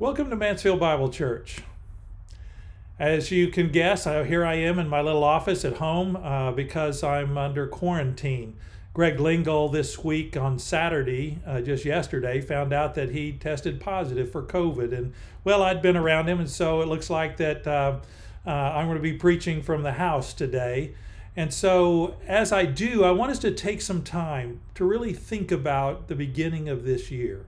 Welcome to Mansfield Bible Church. As you can guess, I, here I am in my little office at home uh, because I'm under quarantine. Greg Lingle this week on Saturday, uh, just yesterday, found out that he tested positive for COVID. And well, I'd been around him, and so it looks like that uh, uh I'm going to be preaching from the house today. And so, as I do, I want us to take some time to really think about the beginning of this year.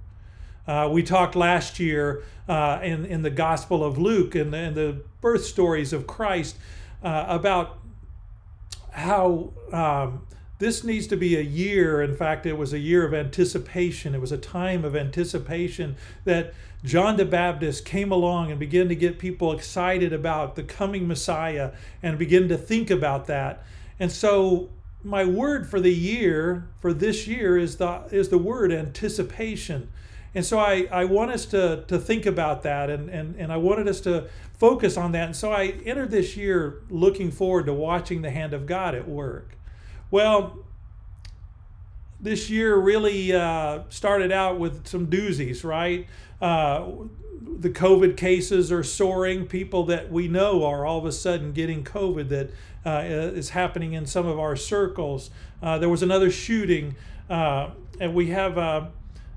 Uh, we talked last year uh, in, in the Gospel of Luke and, and the birth stories of Christ uh, about how um, this needs to be a year. In fact, it was a year of anticipation. It was a time of anticipation that John the Baptist came along and began to get people excited about the coming Messiah and begin to think about that. And so, my word for the year, for this year, is the, is the word anticipation. And so I, I want us to, to think about that and, and, and I wanted us to focus on that. And so I entered this year looking forward to watching the hand of God at work. Well, this year really uh, started out with some doozies, right? Uh, the COVID cases are soaring. People that we know are all of a sudden getting COVID that uh, is happening in some of our circles. Uh, there was another shooting, uh, and we have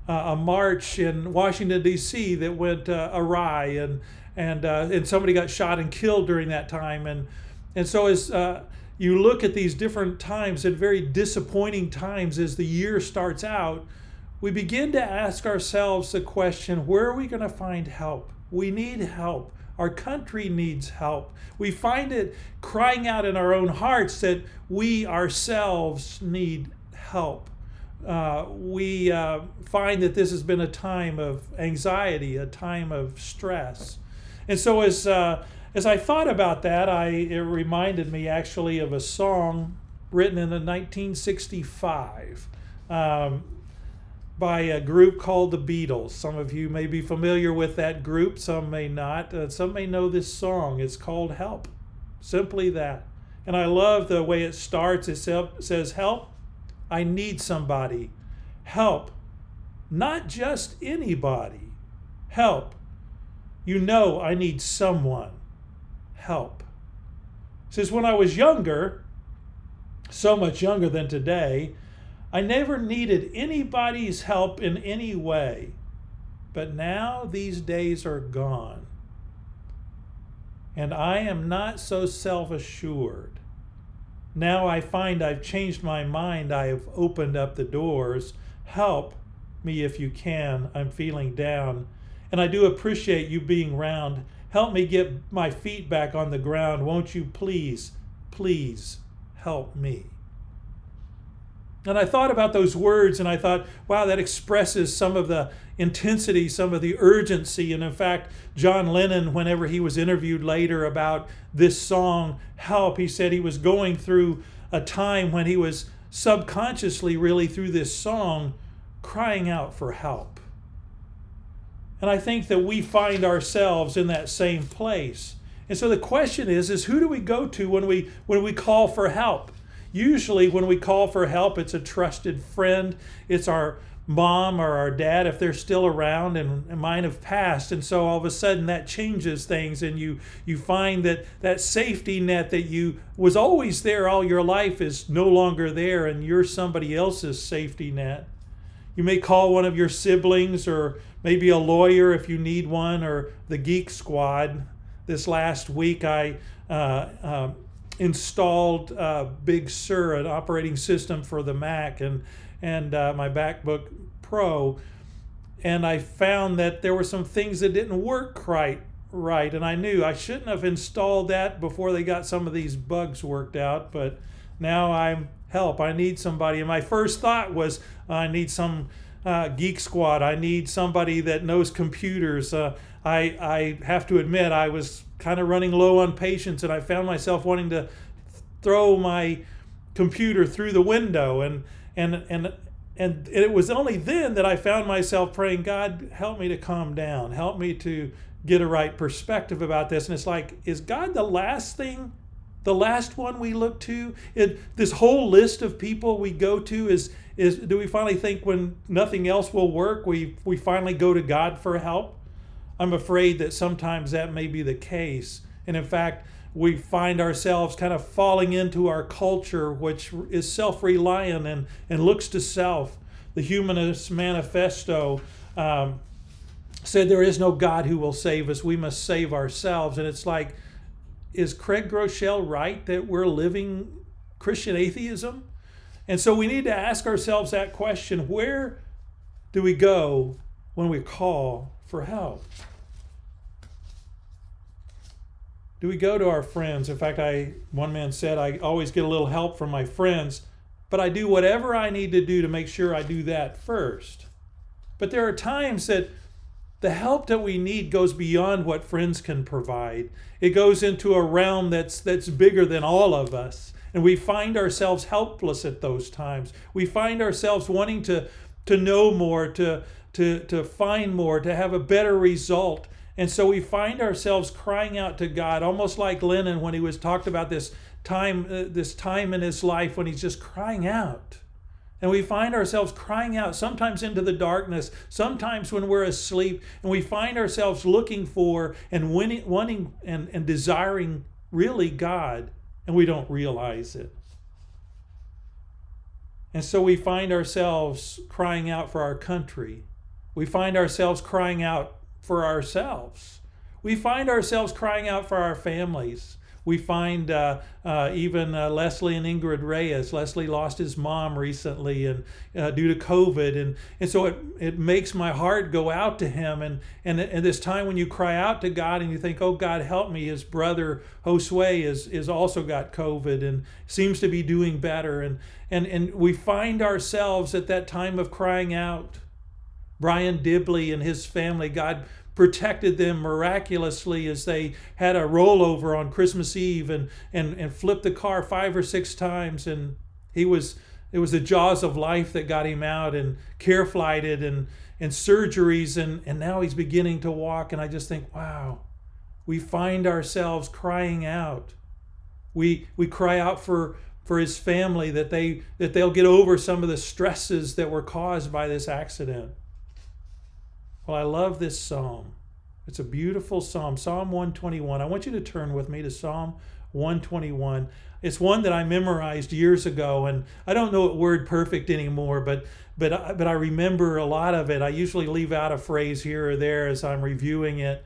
uh, a march in Washington D.C. that went uh, awry, and and uh, and somebody got shot and killed during that time, and and so as uh, you look at these different times and very disappointing times as the year starts out, we begin to ask ourselves the question: Where are we going to find help? We need help. Our country needs help. We find it crying out in our own hearts that we ourselves need help uh, we uh, find that this has been a time of anxiety, a time of stress. And so as, uh, as I thought about that, I, it reminded me actually of a song written in 1965 um, by a group called the Beatles. Some of you may be familiar with that group, some may not. Some may know this song. It's called Help. Simply that. And I love the way it starts. It says, Help I need somebody. Help. Not just anybody. Help. You know I need someone. Help. Says when I was younger, so much younger than today, I never needed anybody's help in any way. But now these days are gone. And I am not so self assured. Now I find I've changed my mind. I have opened up the doors. Help me if you can. I'm feeling down. And I do appreciate you being round. Help me get my feet back on the ground. Won't you please, please help me? And I thought about those words and I thought, wow, that expresses some of the intensity, some of the urgency. And in fact, John Lennon, whenever he was interviewed later about this song, Help, he said he was going through a time when he was subconsciously, really, through this song, crying out for help. And I think that we find ourselves in that same place. And so the question is, is who do we go to when we when we call for help? Usually, when we call for help, it's a trusted friend, it's our mom or our dad if they're still around and, mine have passed. And so all of a sudden that changes things and you you find that that safety net that you was always there all your life is no longer there and you're somebody else's safety net. You may call one of your siblings or maybe a lawyer if you need one or the geek squad. This last week i uh, uh, installed uh, Big Sur, an operating system for the Mac, and and uh, my MacBook Pro, and I found that there were some things that didn't work right right, and I knew I shouldn't have installed that before they got some of these bugs worked out, but now I'm help. I need somebody, and my first thought was I need some. Uh, geek squad. I need somebody that knows computers. Uh, I I have to admit I was kind of running low on patience, and I found myself wanting to throw my computer through the window, and and and and it was only then that I found myself praying, God, help me to calm down, help me to get a right perspective about this. And it's like, is God the last thing, the last one we look to? It, this whole list of people we go to is is do we finally think when nothing else will work, we we finally go to God for help? I'm afraid that sometimes that may be the case. And in fact, we find ourselves kind of falling into our culture, which is self reliant and, and looks to self. The Humanist Manifesto um, said, There is no God who will save us. We must save ourselves. And it's like, is Craig Groeschel right that we're living Christian atheism? And so we need to ask ourselves that question where do we go when we call for help? Do we go to our friends? In fact, I one man said I always get a little help from my friends, but I do whatever I need to do to make sure I do that first. But there are times that the help that we need goes beyond what friends can provide. It goes into a realm that's that's bigger than all of us. And we find ourselves helpless at those times. We find ourselves wanting to, to know more, to, to, to find more, to have a better result. And so we find ourselves crying out to God, almost like Lennon when he was talked about this time, uh, this time in his life when he's just crying out. And we find ourselves crying out, sometimes into the darkness, sometimes when we're asleep, and we find ourselves looking for and winning, wanting and, and desiring really God and we don't realize it. And so we find ourselves crying out for our country. We find ourselves crying out for ourselves. We find ourselves crying out for our families. We find uh, uh, even uh, Leslie and Ingrid Reyes. Leslie lost his mom recently and uh, due to COVID, and and so it it makes my heart go out to him. And and at this time when you cry out to God and you think, oh God, help me. His brother Josue is is also got COVID and seems to be doing better. And and and we find ourselves at that time of crying out. Brian Dibley and his family, God protected them miraculously as they had a rollover on Christmas Eve and, and, and flipped the car five or six times. And he was, it was the jaws of life that got him out and care flighted and, and surgeries. And, and now he's beginning to walk. And I just think, wow, we find ourselves crying out. We, we cry out for, for his family that they that they'll get over some of the stresses that were caused by this accident. Well, I love this psalm. It's a beautiful psalm, Psalm 121. I want you to turn with me to Psalm 121. It's one that I memorized years ago, and I don't know it word perfect anymore, but but but I remember a lot of it. I usually leave out a phrase here or there as I'm reviewing it.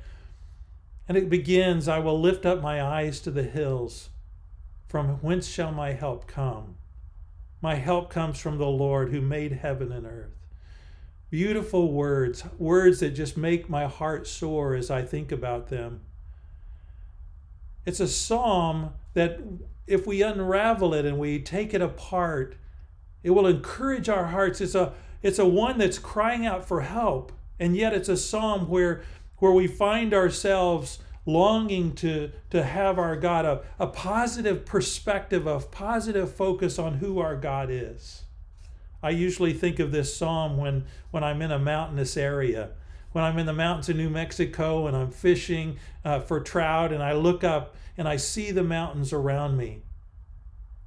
And it begins, I will lift up my eyes to the hills. From whence shall my help come? My help comes from the Lord who made heaven and earth. Beautiful words, words that just make my heart soar as I think about them. It's a psalm that, if we unravel it and we take it apart, it will encourage our hearts. It's a, it's a one that's crying out for help, and yet it's a psalm where, where we find ourselves longing to, to have our God, a, a positive perspective, a positive focus on who our God is. I usually think of this psalm when, when I'm in a mountainous area. When I'm in the mountains of New Mexico and I'm fishing uh, for trout, and I look up and I see the mountains around me.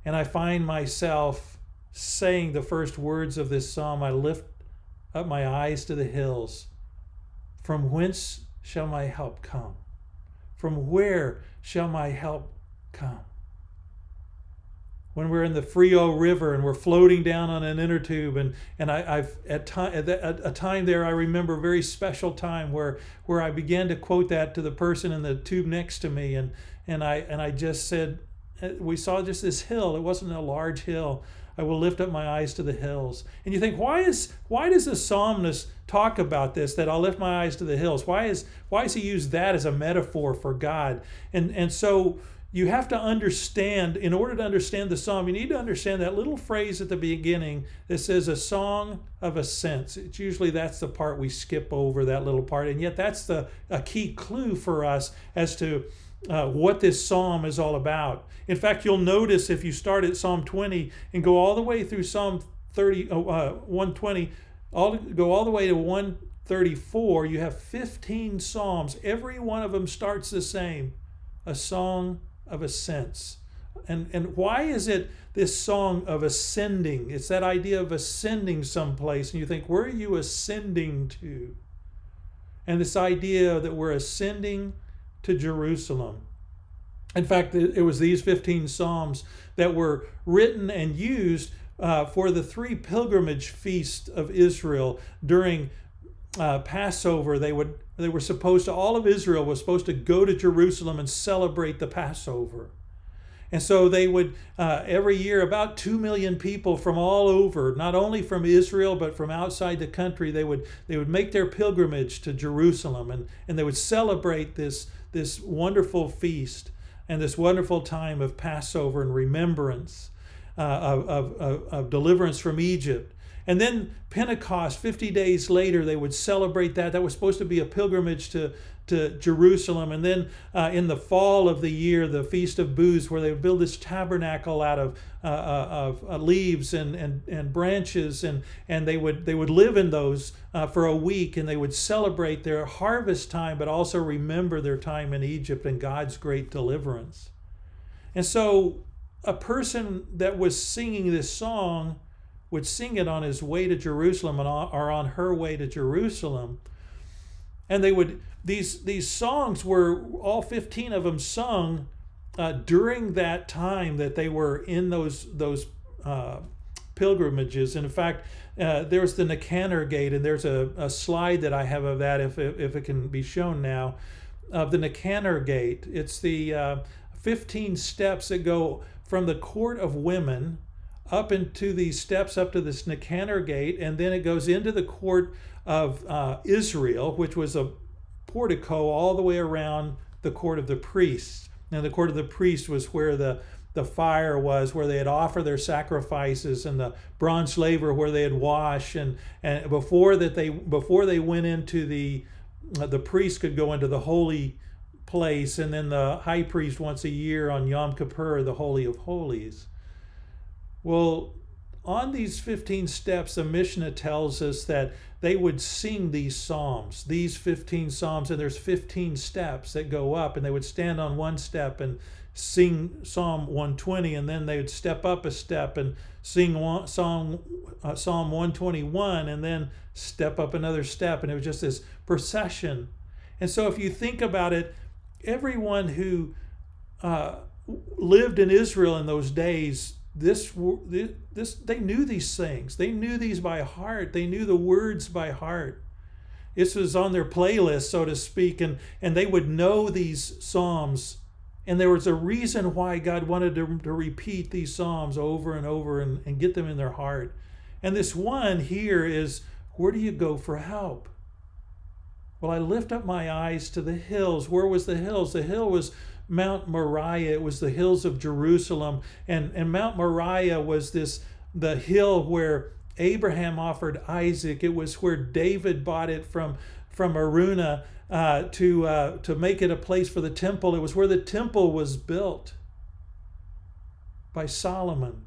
And I find myself saying the first words of this psalm I lift up my eyes to the hills. From whence shall my help come? From where shall my help come? When we're in the Frio River and we're floating down on an inner tube. And, and I, have at, time, at a time there, I remember a very special time where, where I began to quote that to the person in the tube next to me. And, and, I, and I just said, uh, we saw just this hill. It wasn't a large hill. I will lift up my eyes to the hills. And you think, why is why does the psalmist talk about this? That I'll lift my eyes to the hills. Why is why does he use that as a metaphor for God? And and so you have to understand, in order to understand the psalm, you need to understand that little phrase at the beginning that says a song of ascents. It's usually that's the part we skip over, that little part. And yet that's the a key clue for us as to uh, what this psalm is all about. In fact, you'll notice if you start at Psalm 20 and go all the way through Psalm 30, uh, 120, all, go all the way to 134, you have 15 psalms. Every one of them starts the same a song of ascents. And, and why is it this song of ascending? It's that idea of ascending someplace, and you think, where are you ascending to? and this idea that we're ascending to Jerusalem. In fact, it was these 15 Psalms that were written and used uh, for the three pilgrimage feasts of Israel during uh, Passover. They would they were supposed to all of Israel was supposed to go to Jerusalem and celebrate the Passover. And so they would, uh, every year, about 2 million people from all over, not only from Israel, but from outside the country, they would, they would make their pilgrimage to Jerusalem and, and they would celebrate this, this wonderful feast and this wonderful time of Passover and remembrance uh, of, of, of deliverance from Egypt. And then Pentecost, 50 days later, they would celebrate that. That was supposed to be a pilgrimage to, to Jerusalem. And then uh, in the fall of the year, the Feast of Booths, where they would build this tabernacle out of, uh, uh of uh, leaves and, and, and branches, and, and they, would, they would live in those uh, for a week, and they would celebrate their harvest time, but also remember their time in Egypt and God's great deliverance. And so a person that was singing this song would sing it on his way to Jerusalem and or on her way to Jerusalem. And they would these these songs were all 15 of them sung uh, during that time that they were in those those uh, pilgrimages. And in fact, uh, there's the Nicanor Gate, and there's a, a slide that I have of that if, if it can be shown now of the Nicanor Gate. It's the uh, 15 steps that go from the court of women up into these steps up to this Nicanor gate, and then it goes into the court of uh, Israel, which was a portico all the way around the court of the priests. And the court of the priests was where the the fire was where they had offered their sacrifices and the bronze laver where they had washed and and before that they before they went into the uh, the priest could go into the holy place and then the high priest once a year on Yom Kippur the holy of holies well, on these 15 steps, the Mishnah tells us that they would sing these psalms, these 15 psalms, and there's 15 steps that go up, and they would stand on one step and sing Psalm 120, and then they would step up a step and sing one, Psalm, uh, Psalm 121, and then step up another step, and it was just this procession. And so, if you think about it, everyone who uh, lived in Israel in those days this this they knew these things. They knew these by heart. They knew the words by heart. This was on their playlist so to speak and and they would know these psalms. And there was a reason why god wanted to, to repeat these psalms over and over and, and get them in their heart. And this one here is where do you go for help? Well i lift up my eyes to the hills. Where was the hills? The hill was Mount Moriah. It was the hills of Jerusalem. And, and Mount Moriah was this the hill where Abraham offered Isaac. It was where David bought it from, from Araunah uh, to, uh, to make it a place for the temple. It was where the temple was built by Solomon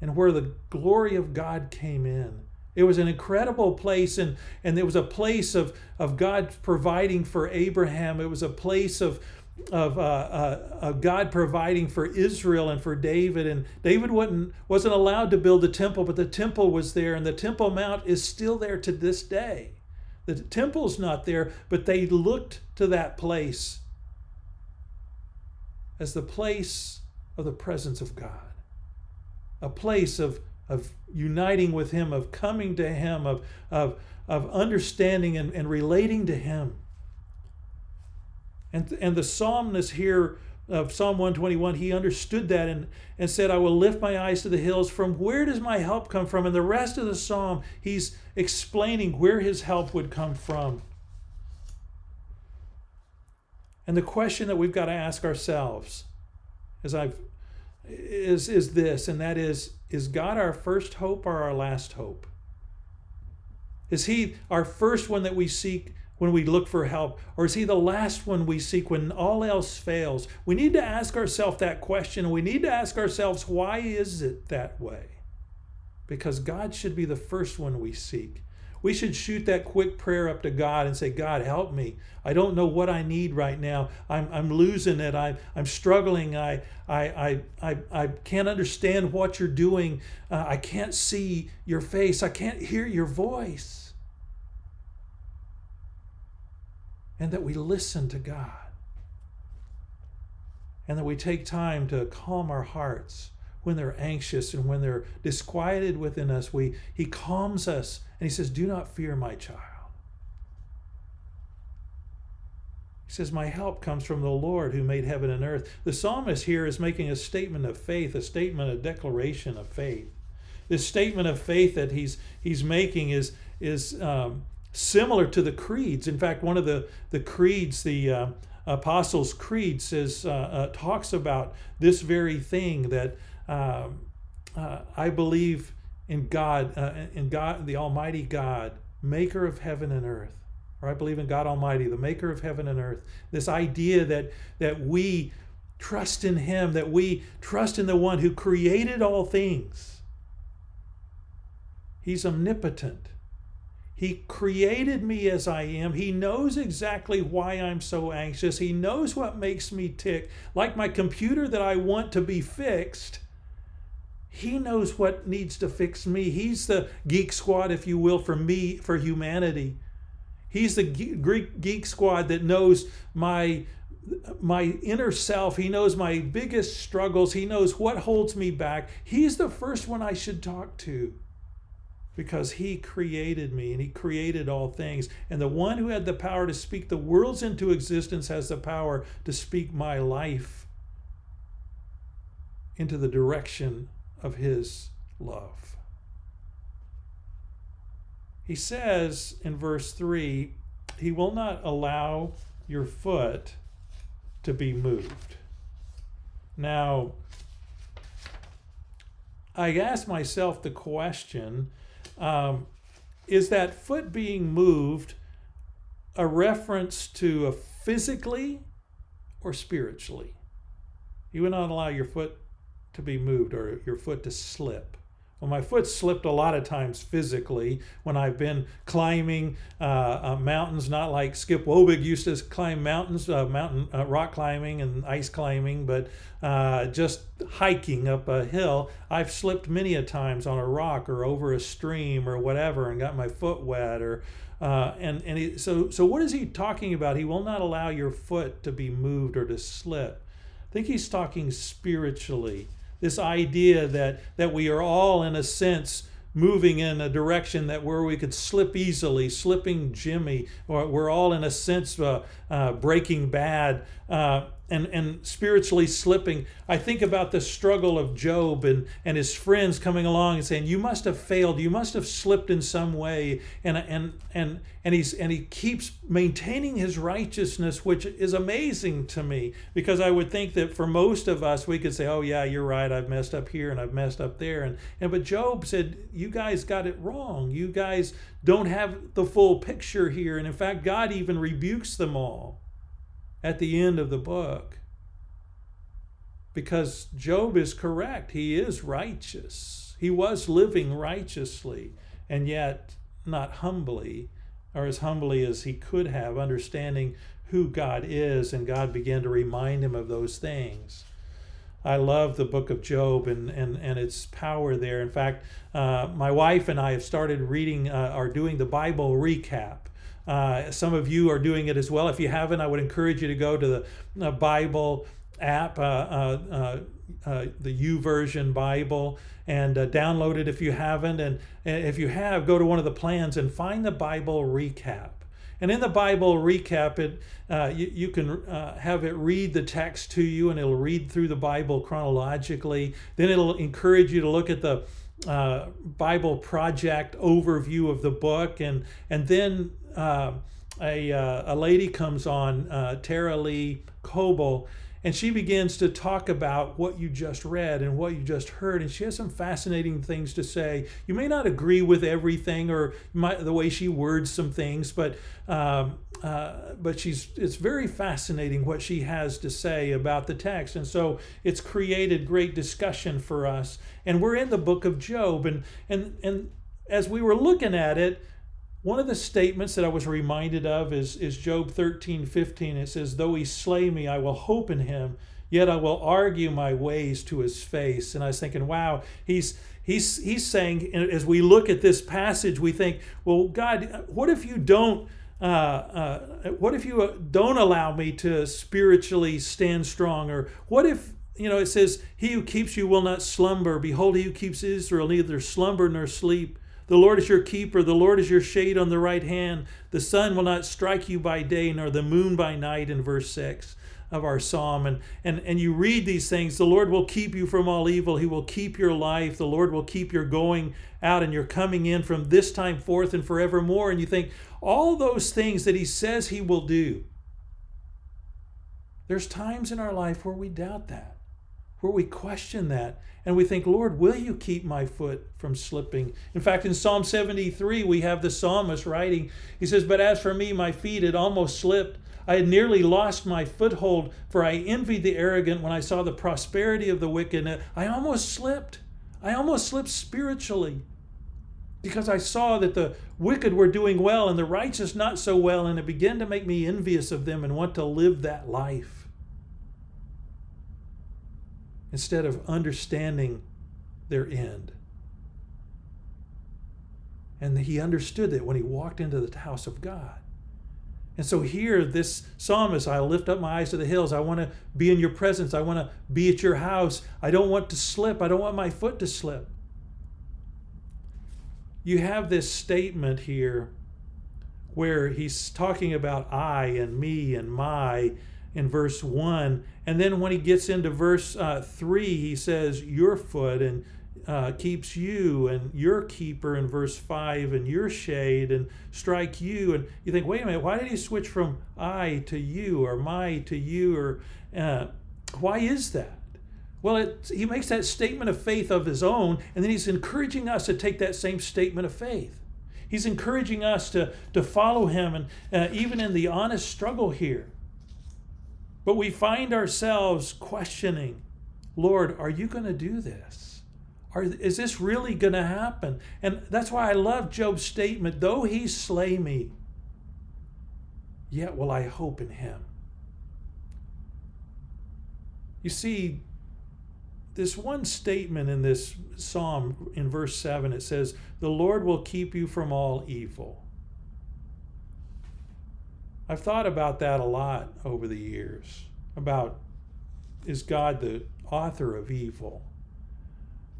and where the glory of God came in. It was an incredible place, and, and it was a place of, of God providing for Abraham. It was a place of, of, uh, uh, of God providing for Israel and for David. And David wasn't, wasn't allowed to build the temple, but the temple was there, and the Temple Mount is still there to this day. The temple's not there, but they looked to that place as the place of the presence of God, a place of, of uniting with Him, of coming to Him, of, of, of understanding and, and relating to Him. And, and the psalmist here of Psalm 121, he understood that and, and said, I will lift my eyes to the hills. From where does my help come from? And the rest of the psalm, he's explaining where his help would come from. And the question that we've got to ask ourselves as I've is is this, and that is, is God our first hope or our last hope? Is he our first one that we seek when we look for help? Or is he the last one we seek when all else fails? We need to ask ourselves that question. We need to ask ourselves, why is it that way? Because God should be the first one we seek. We should shoot that quick prayer up to God and say, God, help me. I don't know what I need right now. I'm, I'm losing it. I, I'm struggling. I, I, I, I, I can't understand what you're doing. Uh, I can't see your face. I can't hear your voice. And that we listen to God. And that we take time to calm our hearts when they're anxious and when they're disquieted within us. We, he calms us and he says, Do not fear, my child. He says, My help comes from the Lord who made heaven and earth. The psalmist here is making a statement of faith, a statement, a declaration of faith. This statement of faith that he's, he's making is, is um, similar to the creeds. In fact, one of the, the creeds, the uh, Apostles' Creed, says, uh, uh, talks about this very thing that um, uh, I believe in God, uh, in God, the Almighty God, maker of heaven and earth. Or I believe in God Almighty, the maker of heaven and earth. This idea that, that we trust in Him, that we trust in the one who created all things. He's omnipotent. He created me as I am. He knows exactly why I'm so anxious. He knows what makes me tick. Like my computer that I want to be fixed, He knows what needs to fix me. He's the geek squad, if you will, for me, for humanity. He's the Greek geek squad that knows my my inner self. He knows my biggest struggles. He knows what holds me back. He's the first one I should talk to because he created me and he created all things. And the one who had the power to speak the worlds into existence has the power to speak my life into the direction of his love. He says in verse 3 He will not allow your foot to be moved. Now, I ask myself the question um, is that foot being moved a reference to a physically or spiritually? You would not allow your foot to be moved or your foot to slip. Well, my foot slipped a lot of times physically when I've been climbing uh, uh, mountains, not like Skip Wobig used to climb mountains, uh, mountain uh, rock climbing and ice climbing, but uh, just hiking up a hill. I've slipped many a times on a rock or over a stream or whatever and got my foot wet or uh, and and he, so so what is he talking about? He will not allow your foot to be moved or to slip. I think he's talking spiritually this idea that that we are all in a sense moving in a direction that where we could slip easily, slipping Jimmy, or we're all in a sense uh, uh, breaking bad. Uh, and, and spiritually slipping. I think about the struggle of Job and, and his friends coming along and saying, You must have failed, you must have slipped in some way. And and and and he's and he keeps maintaining his righteousness, which is amazing to me, because I would think that for most of us we could say, Oh yeah, you're right, I've messed up here and I've messed up there. And and but Job said, You guys got it wrong. You guys don't have the full picture here. And in fact, God even rebukes them all at the end of the book. Because Job is correct. He is righteous. He was living righteously, and yet not humbly, or as humbly as he could have, understanding who God is, and God began to remind him of those things. I love the book of Job and, and, and its power there. In fact, uh, my wife and I have started reading, uh, are doing the Bible recap. Uh, some of you are doing it as well. If you haven't, I would encourage you to go to the uh, Bible app, uh, uh, uh, uh the YouVersion Bible, and download it if you haven't. And, if you have, go to one of the plans and find the Bible recap. And in the Bible recap, it you, you, can have it read the text to you, and it'll read through the Bible chronologically. Then it'll encourage you to look at the uh, Bible Project overview of the book, and and then uh, a uh, a lady comes on, uh, Tara-Leigh Cobble, and she begins to talk about what you just read and what you just heard, and she has some fascinating things to say. You may not agree with everything or might, the way she words some things, but um, uh, but she's it's very fascinating what she has to say about the text and so it's created great discussion for us and we're in the book of job and and and as we were looking at it one of the statements that i was reminded of is is job 13 15 it says though he slay me i will hope in him yet i will argue my ways to his face and i was thinking wow he's he's he's saying as we look at this passage we think well god what if you don't uh, uh, what if you uh, don't allow me to spiritually stand strong? Or what if, you know, it says, He who keeps you will not slumber. Behold, he who keeps Israel neither slumber nor sleep. The Lord is your keeper. The Lord is your shade on the right hand. The sun will not strike you by day, nor the moon by night, in verse 6 of our psalm. And, and, and you read these things the Lord will keep you from all evil. He will keep your life. The Lord will keep your going out and your coming in from this time forth and forevermore. And you think, all those things that He says He will do. There's times in our life where we doubt that, where we question that, and we think, Lord, will you keep my foot from slipping? In fact, in Psalm 73, we have the psalmist writing, he says, But as for me, my feet had almost slipped. I had nearly lost my foothold, for I envied the arrogant when I saw the prosperity of the wicked. I almost slipped. I almost slipped spiritually because I saw that the wicked were doing well and the righteous not so well, and it began to make me envious of them and want to live that life. Instead of understanding their end. And he understood that when he walked into the house of God. And so here, this psalmist, I lift up my eyes to the hills. I want to be in your presence. I want to be at your house. I don't want to slip. I don't want my foot to slip. You have this statement here where he's talking about I and me and my in verse 1. And then when he gets into verse uh, 3, he says, Your foot and uh, keeps you and your keeper in verse 5 and your shade and strike you. And you think wait a minute why did he switch from i to you or my to you or uh, why is that? Well it, he makes that statement of faith of his own and then he's encouraging us to take that same statement of faith. He's encouraging us to, to follow him and uh, even in the honest struggle here but we find ourselves questioning lord are you going to do this are, is this really going to happen? And that's why I love Job's statement though he slay me, yet will I hope in him. You see, this one statement in this psalm in verse 7 it says, The Lord will keep you from all evil. I've thought about that a lot over the years about is God the author of evil?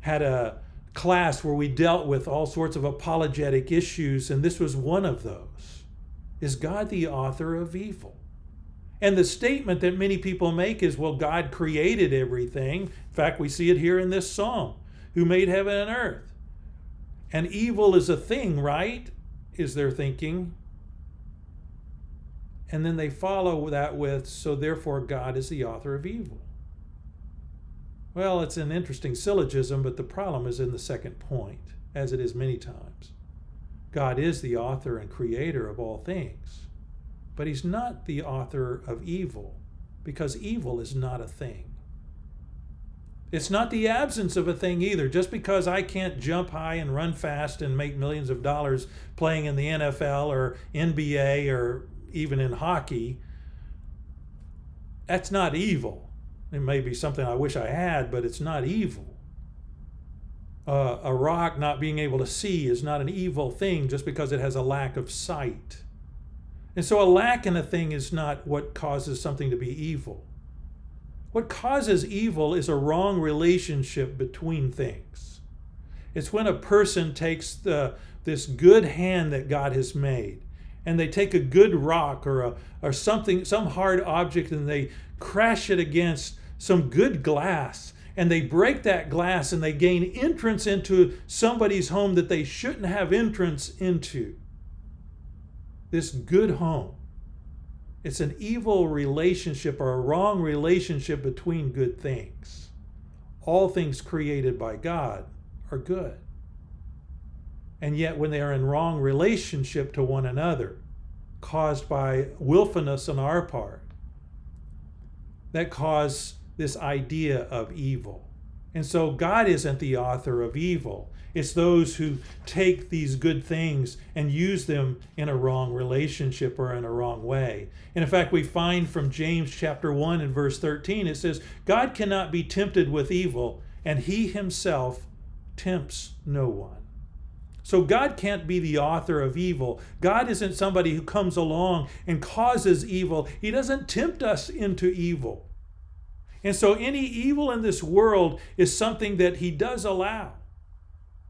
had a class where we dealt with all sorts of apologetic issues, and this was one of those. Is God the author of evil? And the statement that many people make is, well, God created everything. In fact, we see it here in this psalm who made heaven and earth. And evil is a thing, right? Is their thinking. And then they follow that with, so therefore God is the author of evil. Well, it's an interesting syllogism, but the problem is in the second point, as it is many times. God is the author and creator of all things, but He's not the author of evil, because evil is not a thing. It's not the absence of a thing either. Just because I can't jump high and run fast and make millions of dollars playing in the NFL or NBA or even in hockey, that's not evil. It may be something I wish I had, but it's not evil. Uh, a rock not being able to see is not an evil thing just because it has a lack of sight. And so a lack in a thing is not what causes something to be evil. What causes evil is a wrong relationship between things. It's when a person takes the, this good hand that God has made and they take a good rock or, a, or something, some hard object, and they crash it against some good glass and they break that glass and they gain entrance into somebody's home that they shouldn't have entrance into. This good home. It's an evil relationship or a wrong relationship between good things. All things created by God are good. And yet, when they are in wrong relationship to one another, caused by willfulness on our part, that cause this idea of evil. And so God isn't the author of evil. It's those who take these good things and use them in a wrong relationship or in a wrong way. And in fact, we find from James chapter 1 and verse 13, it says, God cannot be tempted with evil, and he himself tempts no one. So God can't be the author of evil. God isn't somebody who comes along and causes evil. He doesn't tempt us into evil. And so any evil in this world is something that He does allow.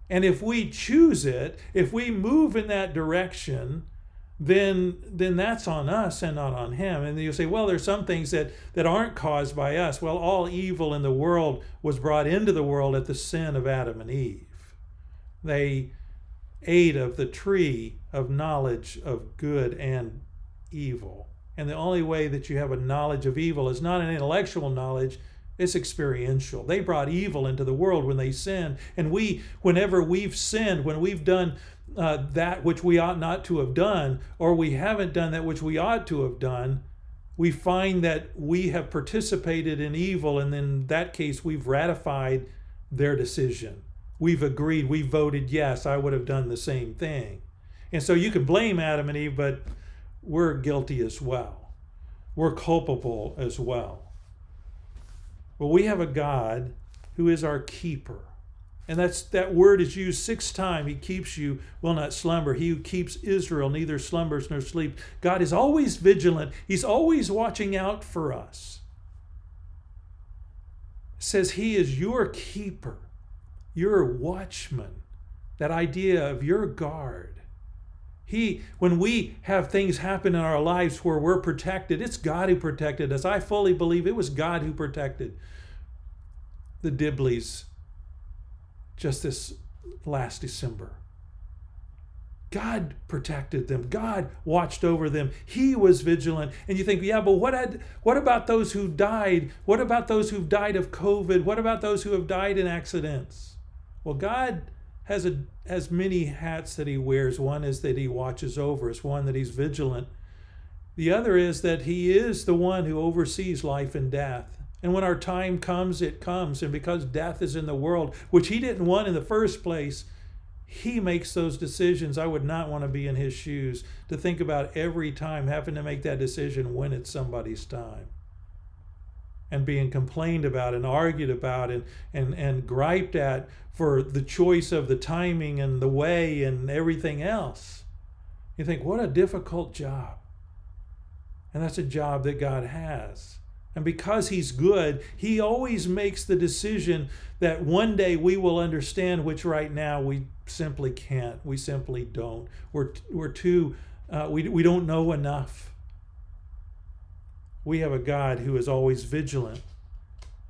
And if we choose it, if we move in that direction, then then that's on us and not on him. And you say, well, there's some things that that aren't caused by us. Well, all evil in the world was brought into the world at the sin of Adam and Eve. They ate of the tree of knowledge of good and evil. And the only way that you have a knowledge of evil is not an intellectual knowledge, it's experiential. They brought evil into the world when they sinned. And we, whenever we've sinned, when we've done uh, that which we ought not to have done, or we haven't done that which we ought to have done, we find that we have participated in evil. And in that case, we've ratified their decision. We've agreed, we voted yes, I would have done the same thing. And so you can blame Adam and Eve, but we're guilty as well. We're culpable as well. Well, we have a God who is our keeper. And that's that word is used six times. He keeps you, will not slumber. He who keeps Israel neither slumbers nor sleeps. God is always vigilant. He's always watching out for us. Says he is your keeper, your watchman. That idea of your guard. He, when we have things happen in our lives where we're protected, it's God who protected us. I fully believe it was God who protected the Dibleys just this last December. God protected them. God watched over them. He was vigilant. And you think, yeah, but what had, what about those who died? What about those who've died of COVID? What about those who have died in accidents? Well, God has a has many hats that he wears. One is that he watches over us, one that he's vigilant. The other is that he is the one who oversees life and death. And when our time comes, it comes. And because death is in the world, which he didn't want in the first place, he makes those decisions. I would not want to be in his shoes to think about every time having to make that decision when it's somebody's time and being complained about and argued about and, and, and griped at for the choice of the timing and the way and everything else. You think, what a difficult job. And that's a job that God has. And because He's good, He always makes the decision that one day we will understand, which right now we simply can't. We simply don't. We're, we're too, uh, we, we don't know enough we have a God who is always vigilant.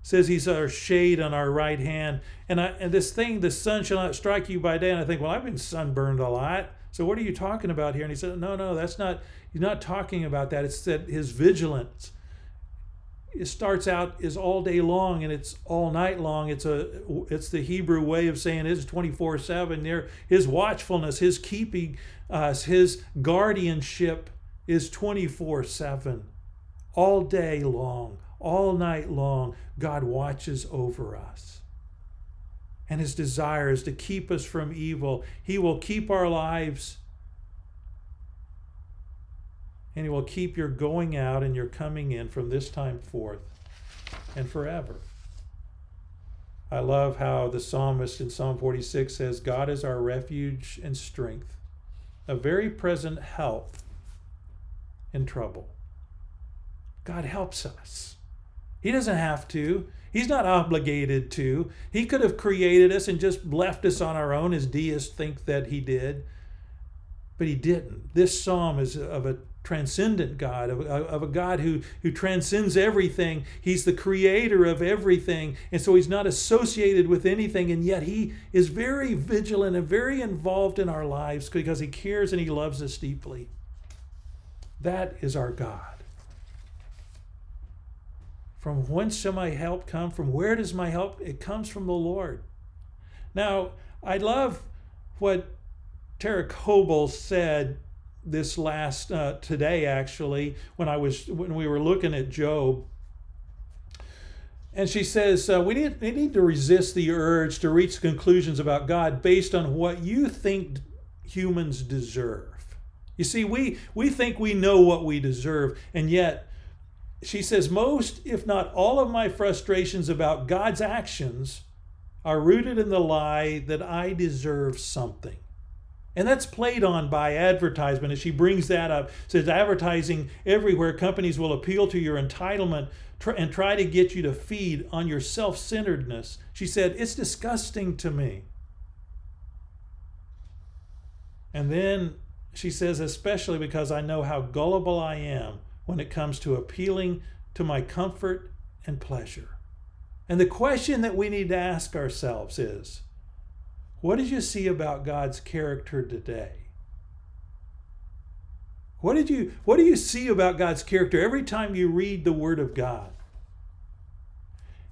says he's our shade on our right hand. And, I, and this thing, the sun shall not strike you by day. And I think, well, I've been sunburned a lot. So what are you talking about here? And he said, no, no, that's not, he's not talking about that. It's that his vigilance, it starts out is all day long and it's all night long. It's a, it's the Hebrew way of saying it's 24 seven there. His watchfulness, his keeping us, his guardianship is 24 seven all day long, all night long, God watches over us. And his desire is to keep us from evil. He will keep our lives. And he will keep your going out and your coming in from this time forth and forever. I love how the psalmist in Psalm 46 says, God is our refuge and strength, a very present help in trouble. God helps us. He doesn't have to. He's not obligated to. He could have created us and just left us on our own, as deists think that he did. But he didn't. This psalm is of a transcendent God, of, of a God who, who transcends everything. He's the creator of everything. And so he's not associated with anything. And yet he is very vigilant and very involved in our lives because he cares and he loves us deeply. That is our God. From whence shall my help come? From where does my help? It comes from the Lord. Now, I love what Tara Cobble said this last uh, today actually when I was when we were looking at Job. And she says uh, we need we need to resist the urge to reach conclusions about God based on what you think humans deserve. You see, we we think we know what we deserve, and yet she says, most, if not all, of my frustrations about God's actions are rooted in the lie that I deserve something. And that's played on by advertisement. As she brings that up, says advertising everywhere, companies will appeal to your entitlement and try to get you to feed on your self centeredness. She said, It's disgusting to me. And then she says, especially because I know how gullible I am when it comes to appealing to my comfort and pleasure. And the question that we need to ask ourselves is what did you see about God's character today? What did you what do you see about God's character every time you read the word of God?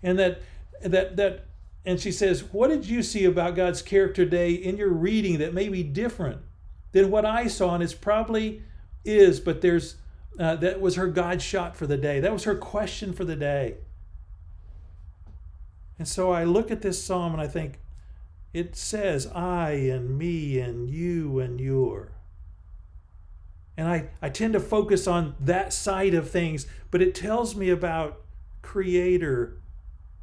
And that that that and she says, "What did you see about God's character today in your reading that may be different than what I saw?" And it's probably is, but there's uh, that was her God shot for the day. That was her question for the day. And so I look at this psalm and I think, it says I and me and you and your. And I, I tend to focus on that side of things, but it tells me about Creator,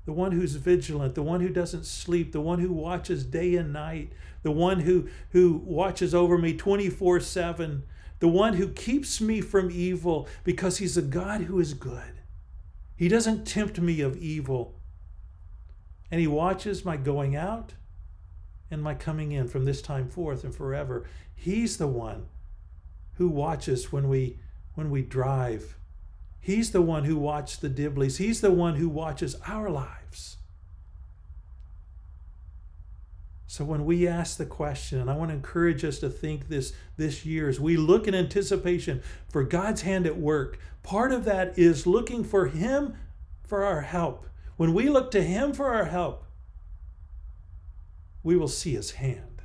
the one who's vigilant, the one who doesn't sleep, the one who watches day and night, the one who, who watches over me 24 7, the one who keeps me from evil because he's a God who is good. He doesn't tempt me of evil. And he watches my going out and my coming in from this time forth and forever. He's the one who watches when we when we drive. He's the one who watches the Dibleys. He's the one who watches our lives. So when we ask the question, and I want to encourage us to think this this year as we look in anticipation for God's hand at work, part of that is looking for Him for our help. When we look to Him for our help, we will see His hand.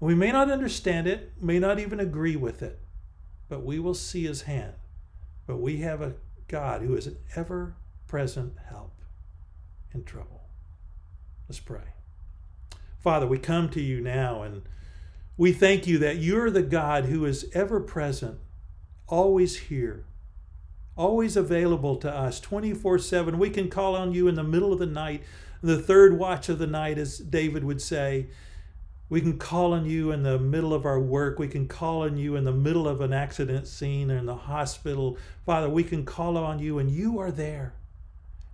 We may not understand it, may not even agree with it, but we will see His hand. But we have a God who is an ever present help in trouble. Let's pray. Father, we come to you now and we thank you that you're the God who is ever present, always here, always available to us 24 7. We can call on you in the middle of the night, the third watch of the night, as David would say. We can call on you in the middle of our work. We can call on you in the middle of an accident scene or in the hospital. Father, we can call on you and you are there.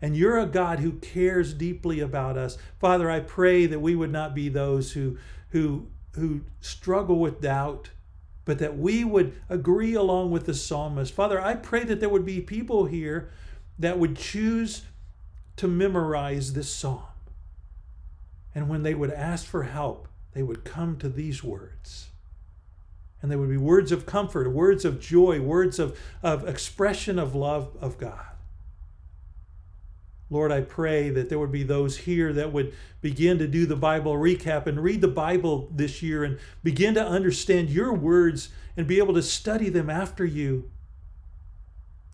And you're a God who cares deeply about us. Father, I pray that we would not be those who, who, who struggle with doubt, but that we would agree along with the psalmist. Father, I pray that there would be people here that would choose to memorize this psalm. And when they would ask for help, they would come to these words. And they would be words of comfort, words of joy, words of, of expression of love of God. Lord, I pray that there would be those here that would begin to do the Bible recap and read the Bible this year and begin to understand your words and be able to study them after you.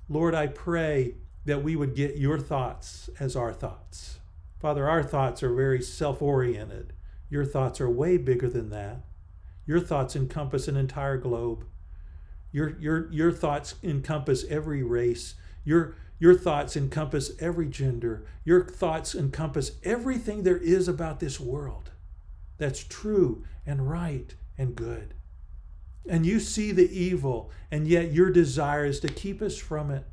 Lord, I pray that we would get your thoughts as our thoughts. Father, our thoughts are very self oriented. Your thoughts are way bigger than that. Your thoughts encompass an entire globe. Your, your, your thoughts encompass every race. Your, your thoughts encompass every gender. Your thoughts encompass everything there is about this world that's true and right and good. And you see the evil, and yet your desire is to keep us from it.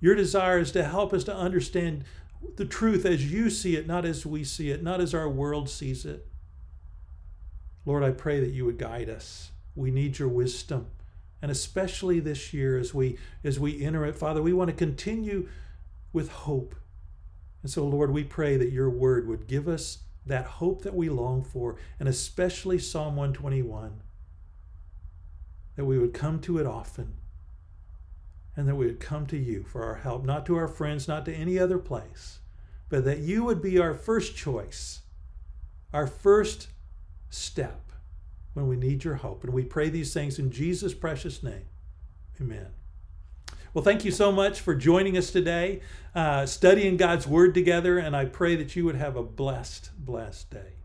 Your desire is to help us to understand the truth as you see it, not as we see it, not as our world sees it. Lord, I pray that you would guide us. We need your wisdom and especially this year as we as we enter it. Father we want to continue with hope. And so lord we pray that your word would give us that hope that we long for and especially psalm 121 that we would come to it often and that we would come to you for our help not to our friends not to any other place but that you would be our first choice our first step when we need your hope. And we pray these things in Jesus' precious name. Amen. Well, thank you so much for joining us today, uh, studying God's Word together, and I pray that you would have a blessed, blessed day.